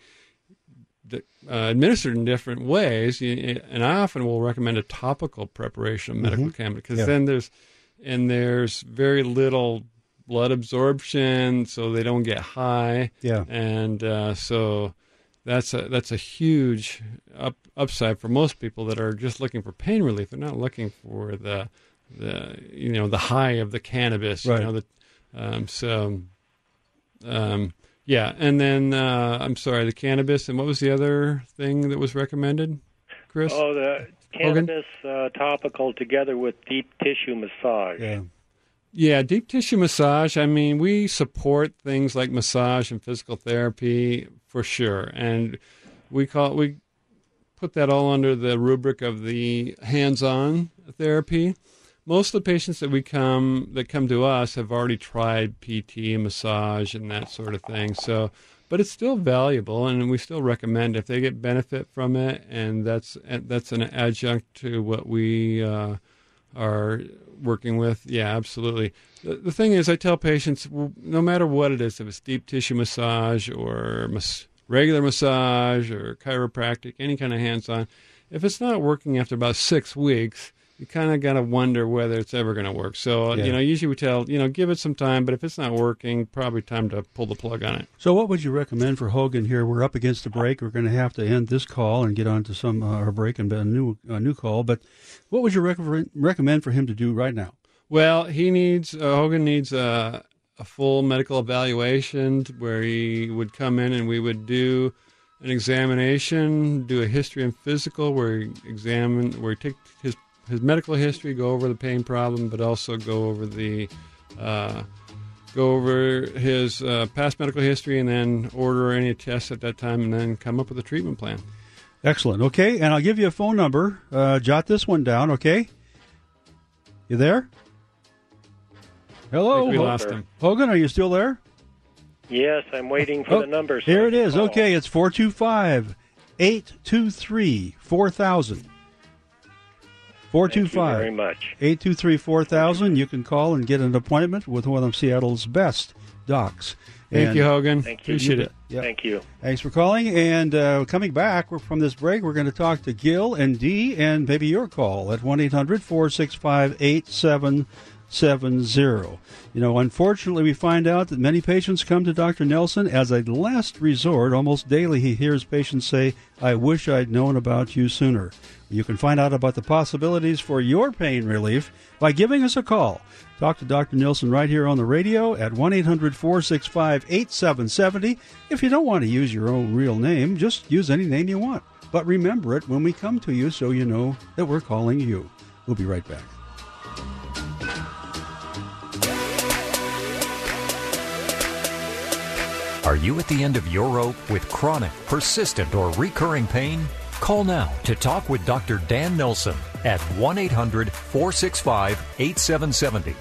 uh, administered in different ways, and I often will recommend a topical preparation of medical cannabis because Yeah. then there's and there's very little blood absorption, so they don't get high, Yeah. and uh, so that's a that's a huge up, upside for most people that are just looking for pain relief. They're not looking for the the you know the high of the cannabis. Right. You know the um, so um, yeah, and then uh, I'm sorry, the cannabis, and what was the other thing that was recommended, Chris? Oh, the cannabis uh, topical together with deep tissue massage. Yeah. Yeah, deep tissue massage. I mean, we support things like massage and physical therapy for sure, and we call we put that all under the rubric of the hands-on therapy. Most of the patients that we come that come to us have already tried PT massage and that sort of thing. So, but it's still valuable, and we still recommend if they get benefit from it, and that's that's an adjunct to what we. Uh, are working with. Yeah, absolutely. The, the thing is, I tell patients, no matter what it is, if it's deep tissue massage or mas- regular massage or chiropractic, any kind of hands-on, if it's not working after about six weeks, you kind of got to wonder whether it's ever going to work. So, Yeah. you know, usually we tell, you know, give it some time, but if it's not working, probably time to pull the plug on it. So, what would you recommend for Hogan here? We're up against the break. We're going to have to end this call and get on to some uh, our break and a new a new call. But what would you rec- recommend for him to do right now? Well, he needs uh, Hogan needs a, a full medical evaluation where he would come in and we would do an examination, do a history and physical where he examine where he take his his medical history, go over the pain problem, but also go over the uh, go over his uh, past medical history and then order any tests at that time and then come up with a treatment plan. Excellent. Okay, and I'll give you a phone number. Uh, jot this one down. Okay. You there? Hello, we Ho- lost him. Hogan. Are you still there? Yes, I'm waiting for Oh, the numbers. Here it is. Okay, it's 425 823 4000. Thank you very 425 much. 823 4000. You can call and get an appointment with one of Seattle's best docs. Thank And you, Hogan. Thank you. Appreciate it. Yep. Thank you. Thanks for calling. And uh, coming back we're- from this break, we're going to talk to Gil and Dee and maybe your call at 1 800 465 870. You know, unfortunately, we find out that many patients come to Dr. Nelson as a last resort. Almost daily, he hears patients say, I wish I'd known about you sooner. You can find out about the possibilities for your pain relief by giving us a call. Talk to Dr. Nelson right here on the radio at 1 800 465 8770. If you don't want to use your own real name, just use any name you want. But remember it when we come to you so you know that we're calling you. We'll be right back. Are you at the end of your rope with chronic, persistent, or recurring pain? Call now to talk with Dr. Dan Nelson at 1 800 465 8770.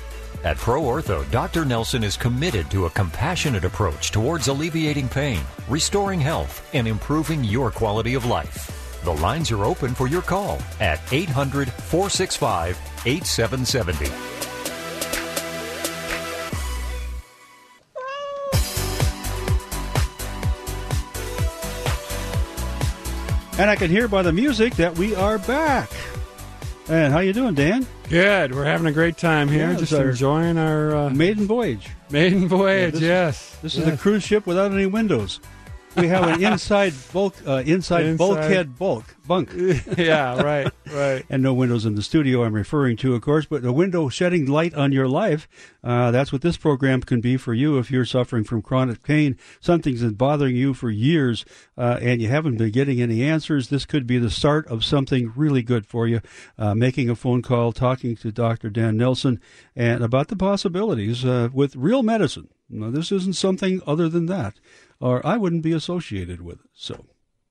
At Pro Ortho, Dr. Nelson is committed to a compassionate approach towards alleviating pain, restoring health, and improving your quality of life. The lines are open for your call at 800 465 8770. And I can hear by the music that we are back. And how you doing, Dan? Good. We're having a great time here. Yeah, just our enjoying our uh, Maiden voyage. maiden voyage. this- yes. This is a cruise ship without any windows. We have an inside bulk, uh, inside, Inside. bulkhead bulk bunk, <laughs> yeah. Right. Right. and no windows in the studio. I'm referring to, of course, but the window shedding light on your life. Uh, that's what this program can be for you if you're suffering from chronic pain. Something's been bothering you for years, uh, and you haven't been getting any answers. This could be the start of something really good for you. Uh, making a phone call, talking to Dr. Dan Nelson, and about the possibilities uh, with real medicine. Now, this isn't something other than that, or I wouldn't be associated with it. So,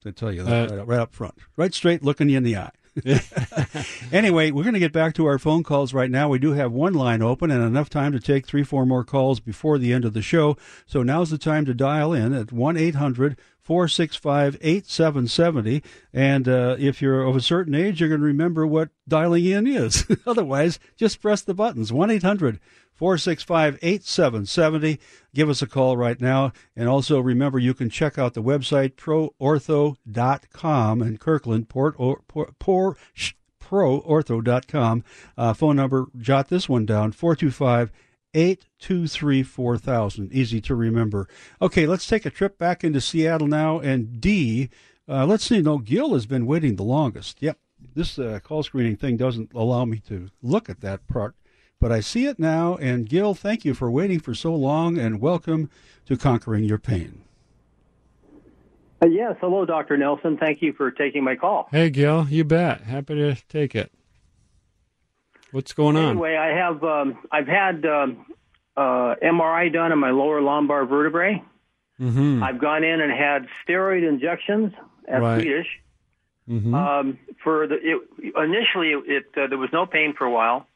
I tell you that Uh, right, right up front, right straight, looking you in the eye. <laughs> <laughs> anyway, we're going to get back to our phone calls right now. We do have one line open and enough time to take three, four more calls before the end of the show. So now's the time to dial in at 1 800 465 8770. And uh, if you're of a certain age, you're going to remember what dialing in is. <laughs> Otherwise, just press the buttons 1 800 465 8770. Give us a call right now. And also remember, you can check out the website proortho.com in Kirkland, Port, or, Port, Port, proortho.com. Uh, phone number, jot this one down 425 823 4000. Easy to remember. Okay, let's take a trip back into Seattle now. And D, uh, let's see, no, Gil has been waiting the longest. Yep, this uh, call screening thing doesn't allow me to look at that part, but I see it now. And Gil, thank you for waiting for so long and welcome to Conquering Your Pain. Uh, yes, hello, Dr. Nelson. Thank you for taking my call. Hey, Gil. You bet. Happy to take it. What's going on? Anyway, I have um, I've had um, uh, MRI done on my lower lumbar vertebrae. Mm-hmm. I've gone in and had steroid injections at Right. Swedish. Mm-hmm. Um, for the it, initially, it, it uh, there was no pain for a while.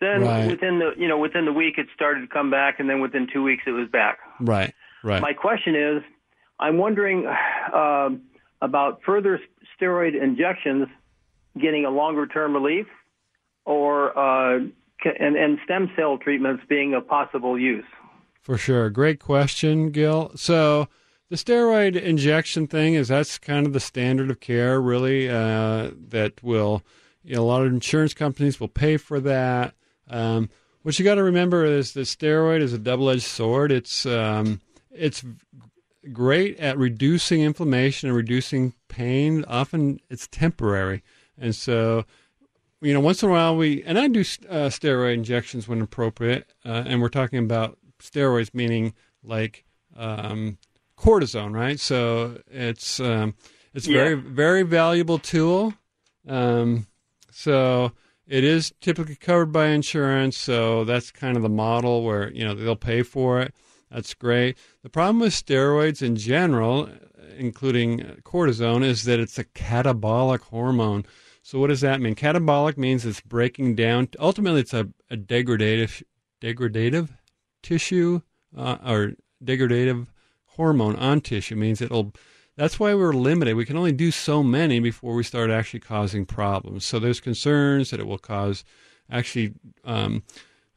Then Right. within the you know within the week, it started to come back, and then within two weeks, it was back. right. Right. My question is, I'm wondering um about further steroid injections getting a longer term relief, or uh, and, and stem cell treatments being a possible use. For sure. Great question, Gil. So the steroid injection thing is that's kind of the standard of care, really, uh, that will, you know, a lot of insurance companies will pay for that. Um, what you got to remember is the steroid is a double-edged sword. It's um, it's great at reducing inflammation and reducing pain. Often it's temporary, and so you know once in a while we and I do uh, steroid injections when appropriate, uh, and we're talking about steroids meaning like um, cortisone, right? So it's um, it's Yeah. very very valuable tool. Um, so it is typically covered by insurance, so that's kind of the model where you know they'll pay for it. That's great. The problem with steroids in general, including uh, cortisone, is that it's a catabolic hormone. So what does that mean? Catabolic means it's breaking down. Ultimately, it's a, a degradative, degradative tissue uh, or degradative hormone on tissue. Means it'll. That's why we're limited. We can only do so many before we start actually causing problems. So there's concerns that it will cause actually um,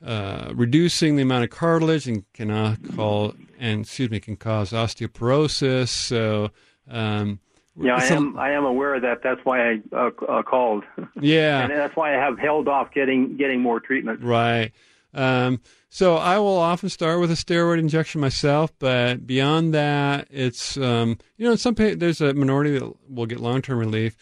uh, reducing the amount of cartilage and can uh, call and excuse me can cause osteoporosis. So um, Yeah, I am. I am aware of that. That's why I uh, uh, called, <laughs> yeah, and that's why I have held off getting getting more treatment. Right. Um, so I will often start with a steroid injection myself, but beyond that, it's um, you know, in some pa- there's a minority that will get long term relief.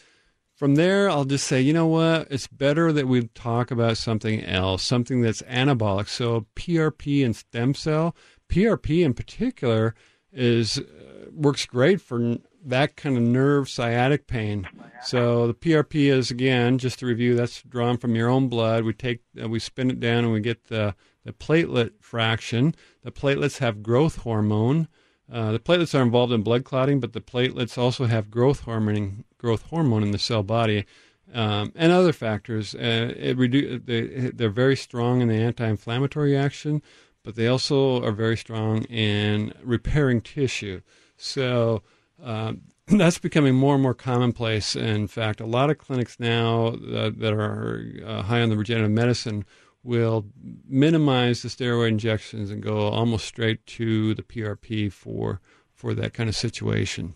From there, I'll just say, you know what? It's better that we talk about something else, something that's anabolic. So PRP and stem cell. PRP in particular is uh, works great for that kind of nerve sciatic pain. So the PRP is again, just to review, that's drawn from your own blood. We take, uh, we spin it down, and we get the the platelet fraction. The platelets have growth hormone. Uh, the platelets are involved in blood clotting, but the platelets also have growth hormone, growth hormone in the cell body, um, and other factors. Uh, it redu- they, they're very strong in the anti-inflammatory action, but they also are very strong in repairing tissue. So um, <clears throat> that's becoming more and more commonplace. In fact, a lot of clinics now that, that are uh, high on the regenerative medicine will minimize the steroid injections and go almost straight to the PRP for for that kind of situation.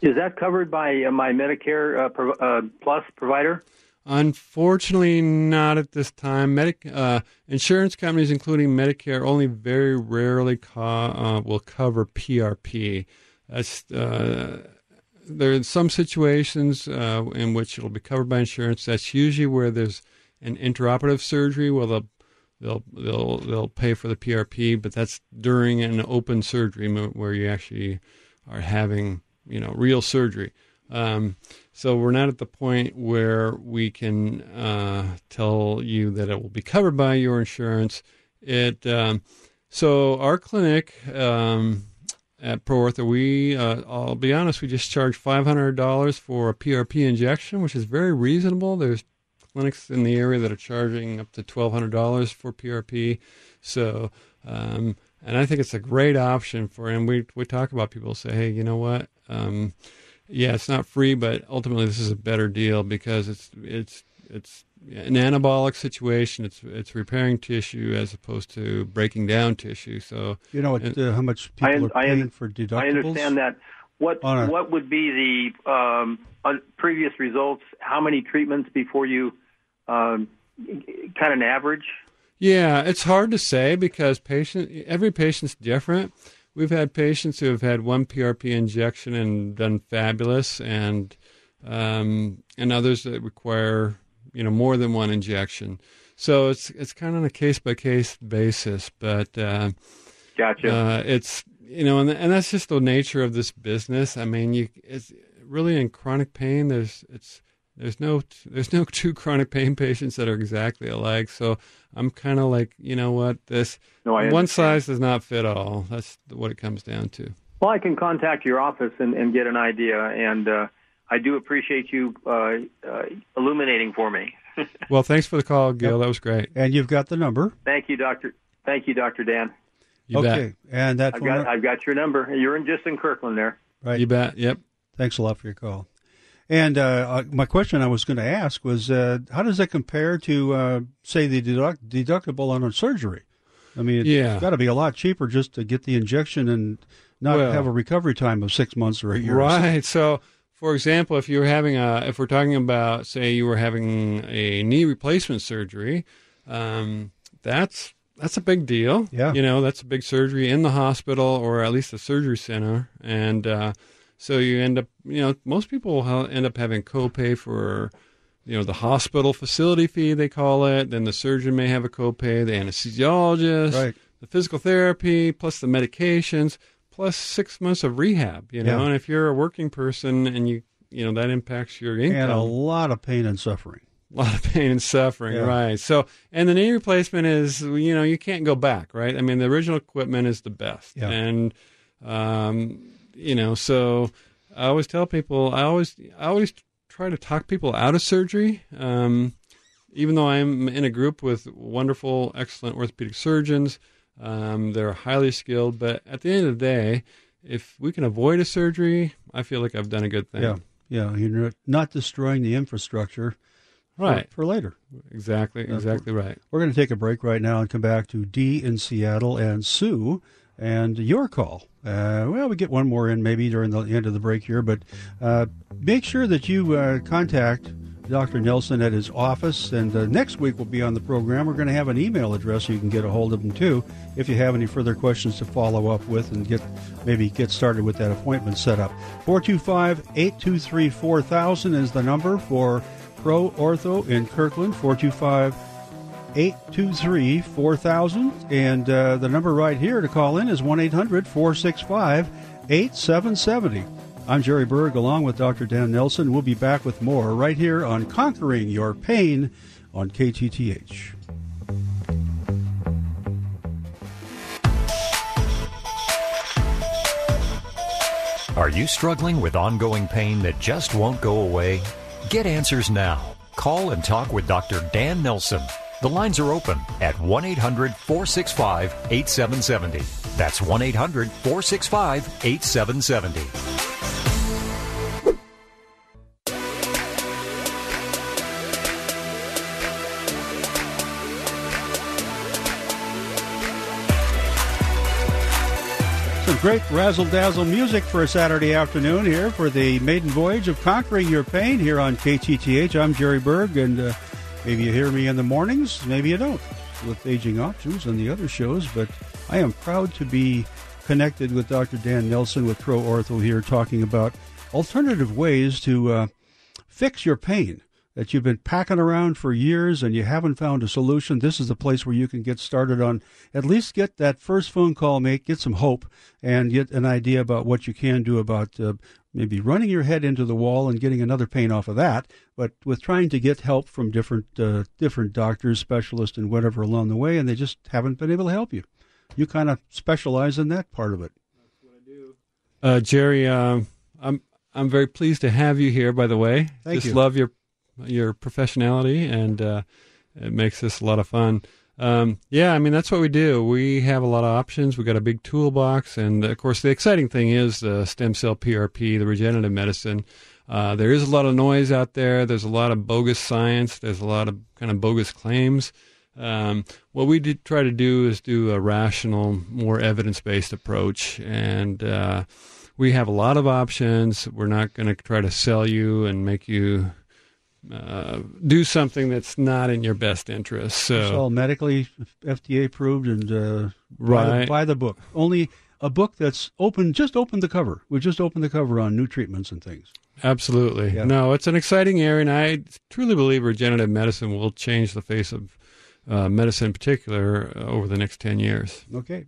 Is that covered by uh, my Medicare uh, uh, Plus provider? Unfortunately, not at this time. Medic, uh, insurance companies, including Medicare, only very rarely co- uh, will cover PRP. Uh, there are some situations uh, in which it'll be covered by insurance. That's usually where there's an intraoperative surgery where they'll they'll they'll they'll pay for the PRP, but that's during an open surgery where you actually are having you know real surgery. Um, so we're not at the point where we can uh, tell you that it will be covered by your insurance. It um, so our clinic um, at ProOrtho, we uh, I'll be honest, we just charge five hundred dollars for a PRP injection, which is very reasonable. There's clinics in the area that are charging up to twelve hundred dollars for PRP. So, um, and I think it's a great option for. And we we talk about people say, hey, you know what? Um, yeah, it's not free, but ultimately this is a better deal because it's it's it's an anabolic situation. It's it's repairing tissue as opposed to breaking down tissue. So you know what, uh, how much people I, are paying I, for deductibles. I understand that. What a, what would be the um, previous results? How many treatments before you um, kind of an average? Yeah, it's hard to say because patient every patient's different. We've had patients who have had one PRP injection and done fabulous, and um, and others that require you know more than one injection. So it's it's kind of on a case by case basis, but uh, gotcha. Uh, it's you know, and and that's just the nature of this business. I mean, you it's really in chronic pain. There's it's there's no there's no <laughs> two chronic pain patients that are exactly alike. So I'm kind of like, you know what, this no, one size does not fit all. That's what it comes down to. Well, I can contact your office and, and get an idea, and uh, I do appreciate you uh, uh, illuminating for me. <laughs> well, thanks for the call, Gil. Yep. That was great. And you've got the number. Thank you, Doctor. Thank you, Doctor Dan. You okay, bet. and that I've got, I've got your number. You're in just in Kirkland there. Right. You bet. Yep. Thanks a lot for your call. And uh, uh, my question I was going to ask was, uh, how does that compare to, uh, say, the deduct- deductible on a surgery? I mean, it's yeah. got to be a lot cheaper just to get the injection and not well, have a recovery time of six months or a year. Right. So, for example, if you're having a, if we're talking about, say, you were having a knee replacement surgery, um, that's that's a big deal. Yeah. You know, that's a big surgery in the hospital or at least a surgery center, and uh, so you end up, you know, most people will end up having copay for, you know, the hospital facility fee they call it. Then the surgeon may have a copay, the anesthesiologist, right. the physical therapy, plus the medications, plus six months of rehab. You know, yeah. and if you're a working person and you, you know, that impacts your income. And a lot of pain and suffering. A lot of pain and suffering, yeah. right? So, and the knee replacement is, you know, you can't go back, right? I mean, the original equipment is the best, yeah. and um, you know, so I always tell people, I always, I always try to talk people out of surgery. Um, even though I'm in a group with wonderful, excellent orthopedic surgeons, um, they're highly skilled. But at the end of the day, if we can avoid a surgery, I feel like I've done a good thing. Yeah, yeah, you're not destroying the infrastructure. Right. For, for later. Exactly, exactly right. We're going to take a break right now and come back to D in Seattle and Sue and your call. Uh, well, we get one more in maybe during the end of the break here, but uh, make sure that you uh, contact Dr. Nelson at his office. And uh, next week we'll be on the program. We're going to have an email address so you can get a hold of him too if you have any further questions to follow up with and get maybe get started with that appointment set up. 425 823 4000 is the number for Pro Ortho in Kirkland. 425 823 4000. And uh, the number right here to call in is 1 800 465 8770. I'm Jerry Berg along with Dr. Dan Nelson. We'll be back with more right here on Conquering Your Pain on KTTH. Are you struggling with ongoing pain that just won't go away? Get answers now. Call and talk with Dr. Dan Nelson. The lines are open at 1 800 465 8770. That's 1 800 465 8770. Great razzle dazzle music for a Saturday afternoon here for the maiden voyage of conquering your pain here on KTTH. I'm Jerry Berg, and uh, maybe you hear me in the mornings, maybe you don't with Aging Options and the other shows, but I am proud to be connected with Dr. Dan Nelson with Pro Ortho here talking about alternative ways to uh, fix your pain that you've been packing around for years and you haven't found a solution, this is the place where you can get started on at least get that first phone call make, get some hope, and get an idea about what you can do about uh, maybe running your head into the wall and getting another pain off of that, but with trying to get help from different uh, different doctors, specialists, and whatever along the way, and they just haven't been able to help you. You kind of specialize in that part of it. That's what I do. Uh, Jerry, uh, I'm I'm very pleased to have you here. By the way, Thank just you. love your your professionality, and uh, it makes this a lot of fun. Um, yeah, I mean that's what we do. We have a lot of options. We got a big toolbox, and of course, the exciting thing is the stem cell PRP, the regenerative medicine. Uh, there is a lot of noise out there. There's a lot of bogus science. There's a lot of kind of bogus claims. Um, what we try to do is do a rational, more evidence-based approach, and uh, we have a lot of options. We're not going to try to sell you and make you uh, do something that's not in your best interest. So it's all medically FDA approved and uh, right by the, by the, book. Only a book that's open. Just open the cover. We just opened the cover on new treatments and things. Absolutely. Yeah. No, it's an exciting area, and I truly believe regenerative medicine will change the face of uh, medicine, in particular, uh, over the next ten years. Okay.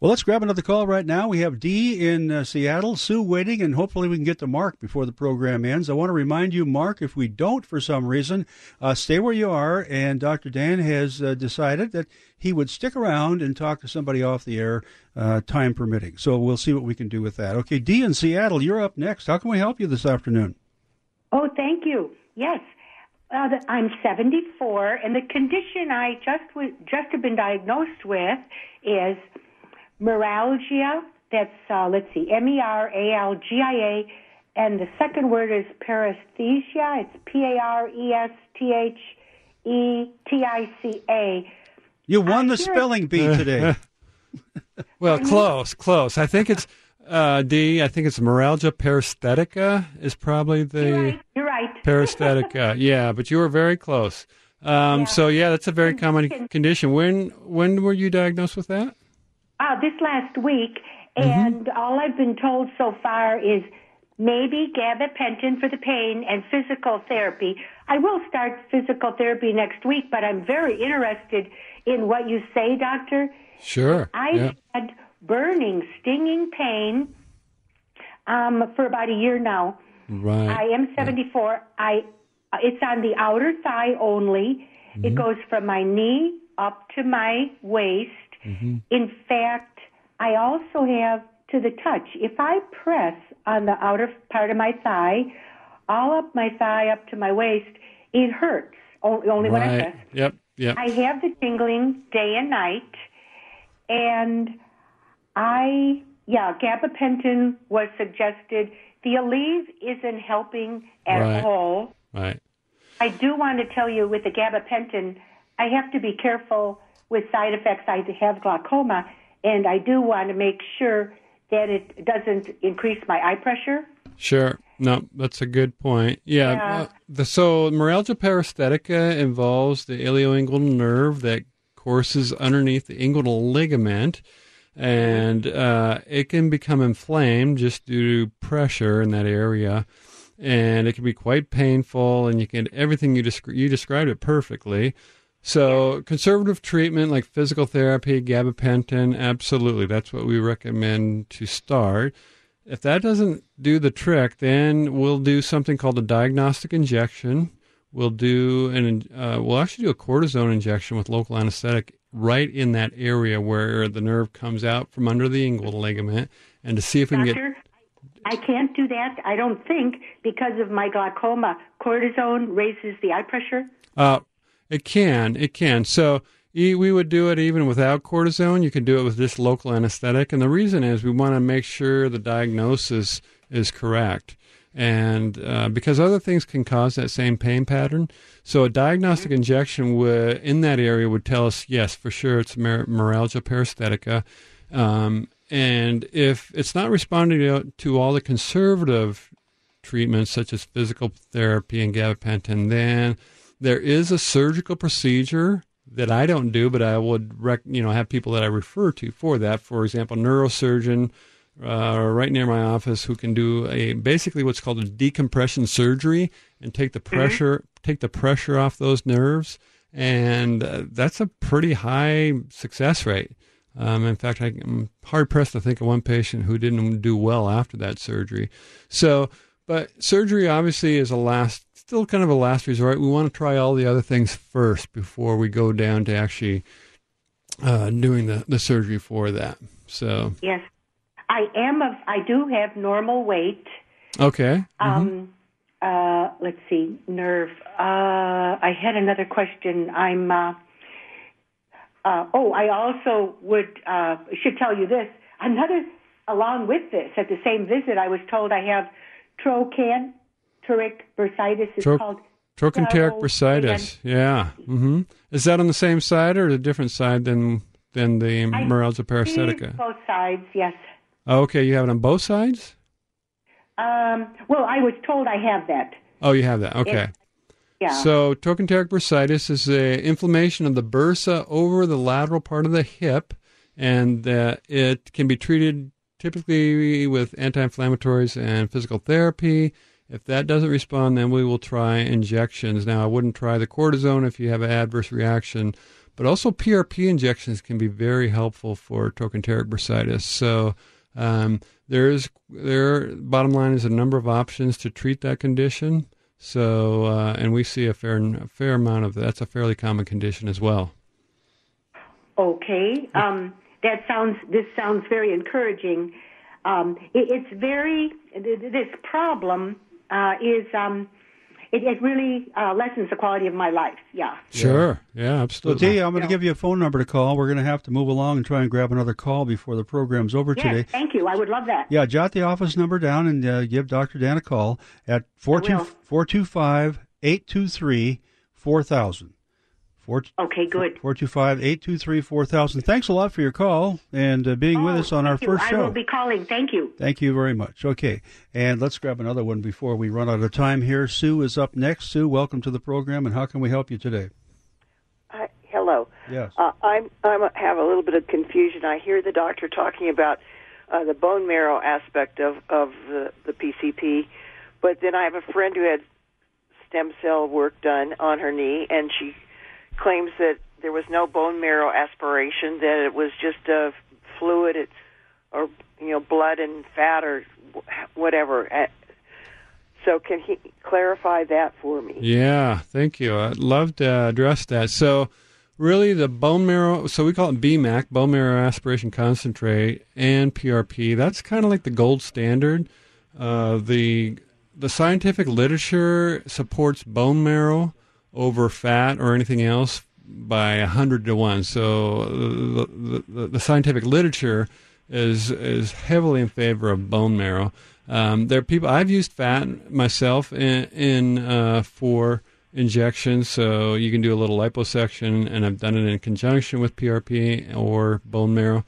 Well, let's grab another call right now. We have Dee in uh, Seattle, Sue waiting, and hopefully we can get to Mark before the program ends. I want to remind you, Mark, if we don't for some reason, uh, stay where you are. And Dr. Dan has uh, decided that he would stick around and talk to somebody off the air, uh, time permitting. So we'll see what we can do with that. Okay, Dee in Seattle, you're up next. How can we help you this afternoon? Oh, thank you. Yes. Uh, I'm 74, and the condition I just w- just have been diagnosed with is Meralgia. That's uh, let's see, M E R A L G I A, and the second word is paresthesia. It's P A R E S T H E T I C A. You won the spelling bee <laughs> today. well, close, close. I think it's uh, D. I think it's meralgia paresthetica is probably the. You're right. You're right. <laughs> paresthetica. yeah, but you were very close. Um, Yeah. So yeah, that's a very common condition. When when were you diagnosed with that? Uh, this last week, and all I've been told so far is maybe gabapentin for the pain and physical therapy. I will start physical therapy next week, but I'm very interested in what you say, doctor. Sure. I yeah. had burning, stinging pain um, for about a year now. Right. I am 74. I uh, it's on the outer thigh only. It goes from my knee up to my waist. Mm-hmm. In fact, I also have to the touch. If I press on the outer part of my thigh, all up my thigh up to my waist, it hurts. O- Only when I press. right. Yep. Yep. I have the tingling day and night, and I yeah, gabapentin was suggested. The Aleve isn't helping at Right. all. right. I do want to tell you with the gabapentin, I have to be careful with side effects. I have glaucoma, and I do want to make sure that it doesn't increase my eye pressure. Sure. No, that's a good point. Yeah. Yeah. uh, the, so meralgia paresthetica involves the ilioinguinal nerve that courses underneath the inguinal ligament, and uh, it can become inflamed just due to pressure in that area, and it can be quite painful. And you can everything you descri- you described it perfectly. So conservative treatment like physical therapy, gabapentin, absolutely, that's what we recommend to start. If that doesn't do the trick, then we'll do something called a diagnostic injection. We'll do an uh, we'll actually do a cortisone injection with local anesthetic right in that area where the nerve comes out from under the inguinal ligament, and to see if we can get I can't do that. I don't think because of my glaucoma. Cortisone raises the eye pressure. Uh, it can, it can. So we would do it even without cortisone. You can do it with just local anesthetic, and the reason is we want to make sure the diagnosis is correct, and uh, because other things can cause that same pain pattern. So a diagnostic injection would in that area would tell us yes, for sure, it's mer- meralgia paresthetica. Um, and if it's not responding to all the conservative treatments such as physical therapy and gabapentin, then there is a surgical procedure that I don't do, but I would rec- you know have people that I refer to for that. For example, neurosurgeon uh, right near my office who can do a basically what's called a decompression surgery and take the pressure take the pressure off those nerves, and uh, that's a pretty high success rate. Um, in fact, I'm hard pressed to think of one patient who didn't do well after that surgery. So, but surgery obviously is a last, still kind of a last resort. We want to try all the other things first before we go down to actually uh, doing the, the surgery for that. So, Yes, I am. Of, I do have normal weight. okay. Um, uh, let's see, nerve. Uh, I had another question. I'm. Uh, uh, oh, I also would uh, should tell you this. Another, along with this, at the same visit, I was told I have trochanteric bursitis. Tro- called Trochanteric bursitis. Yeah. Mm-hmm. Is that on the same side or a different side than than the meralgia see? Both sides, yes. Okay, you have it on both sides. Um, well, I was told I have that. Oh, you have that. Okay. Yeah. So trochanteric bursitis is a inflammation of the bursa over the lateral part of the hip, and uh, it can be treated typically with anti-inflammatories and physical therapy. If that doesn't respond, then we will try injections. Now, I wouldn't try the cortisone if you have an adverse reaction, but also PRP injections can be very helpful for trochanteric bursitis. So um, there is there. Bottom line is a number of options to treat that condition. So, uh, and we see a fair a fair amount of that's a fairly common condition as well. Okay. Um, that sounds. This sounds very encouraging. Um, it, it's very. This problem uh, is. Um, it, it really uh, lessens the quality of my life. Yeah. Sure. Yeah, So, absolutely. Dee, I'm going to give you a phone number to call. We're going to have to move along and try and grab another call before the program's over Yes. today. Thank you. I would love that. Yeah, jot the office number down and uh, give Dr. Dan a call at will. 425 823 4000. Okay. Good. 425 823 4000. Thanks a lot for your call and uh, being with Oh, us on our thank you. first I show. will be calling. Thank you. Thank you very much. Okay, and let's grab another one before we run out of time here. Sue is up next. Sue, welcome to the program, and how can we help you today? Hi, hello. Yes. Uh, I'm I'm have a little bit of confusion. I hear the doctor talking about uh, the bone marrow aspect of of the, the PCP, but then I have a friend who had stem cell work done on her knee, and she claims that there was no bone marrow aspiration; that it was just a fluid, or you know, blood and fat or whatever. Uh, So, can he clarify that for me? Yeah, thank you. I'd love to address that. So, really, the bone marrow, so we call it BMAC, bone marrow aspiration concentrate, and PRP. That's kind of like the gold standard. Uh, the the scientific literature supports bone marrow over fat or anything else by a hundred to one. So the, the, the, the scientific literature is is heavily in favor of bone marrow. Um, there are people I've used fat myself in, in uh, for injections, so you can do a little liposuction, and I've done it in conjunction with PRP or bone marrow.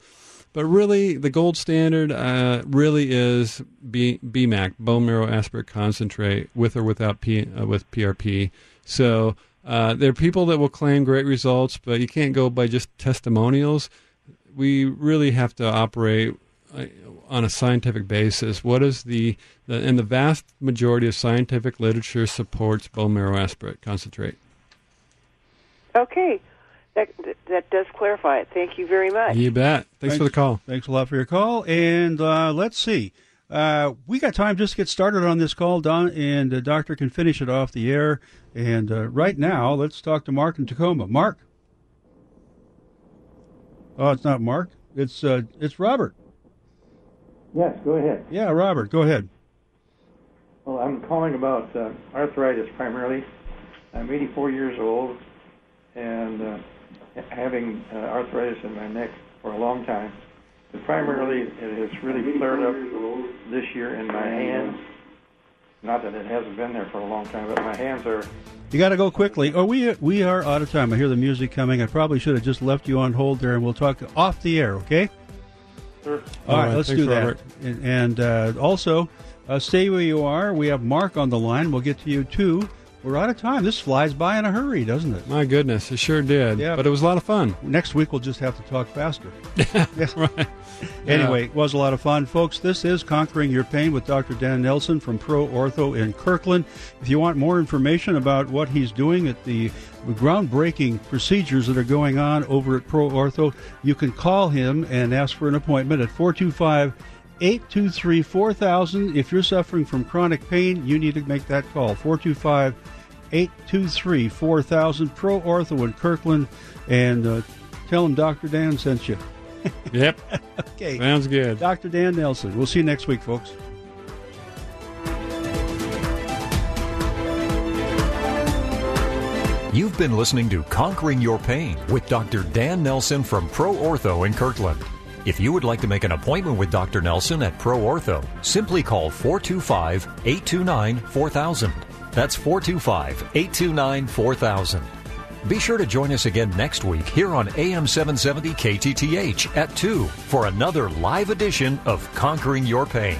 but really, the gold standard uh, really is B, BMAC, bone marrow aspirate concentrate, with or without P, uh, with PRP. So uh, there are people that will claim great results, but you can't go by just testimonials. We really have to operate uh, on a scientific basis. What is the, the and the vast majority of scientific literature supports bone marrow aspirate concentrate. Okay. That, that does clarify it. Thank you very much. You bet. Thanks, Thanks for the call. Thanks a lot for your call. And uh, let's see. Uh, we got time just to get started on this call, Don, and the doctor can finish it off the air. And uh, right now, let's talk to Mark in Tacoma. Mark. Oh, it's not Mark. It's uh, it's Robert. Yes, go ahead. Yeah, Robert, go ahead. Well, I'm calling about uh, arthritis primarily. I'm 84 years old and uh, having uh, arthritis in my neck for a long time. But primarily, it has really flared up this year in my hands. Not that it hasn't been there for a long time, but my hands are. You got to go quickly. Oh, we we are out of time. I hear the music coming. I probably should have just left you on hold there, and we'll talk off the air. Okay. Sure. All, All right, right, let's thanks, do that. Robert. And, and uh, also, uh, stay where you are. We have Mark on the line. We'll get to you too. We're out of time. This flies by in a hurry, doesn't it? My goodness, it sure did. Yeah. But it was a lot of fun. Next week we'll just have to talk faster. <laughs> Right. Anyway, it was a lot of fun, folks. This is Conquering Your Pain with Dr. Dan Nelson from Pro Ortho in Kirkland. If you want more information about what he's doing at the groundbreaking procedures that are going on over at Pro Ortho, you can call him and ask for an appointment at 425 823 4000. If you're suffering from chronic pain, you need to make that call 425 823 4000. Pro Ortho in Kirkland. And uh, tell him Dr. Dan sent you. <laughs> Yep. Okay. Sounds good. Dr. Dan Nelson. We'll see you next week, folks. You've been listening to Conquering Your Pain with Dr. Dan Nelson from Pro Ortho in Kirkland. If you would like to make an appointment with Dr. Nelson at Pro Ortho, simply call 425 829 4000. That's 425 829 4000. Be sure to join us again next week here on AM 770 KTTH at 2 for another live edition of Conquering Your Pain.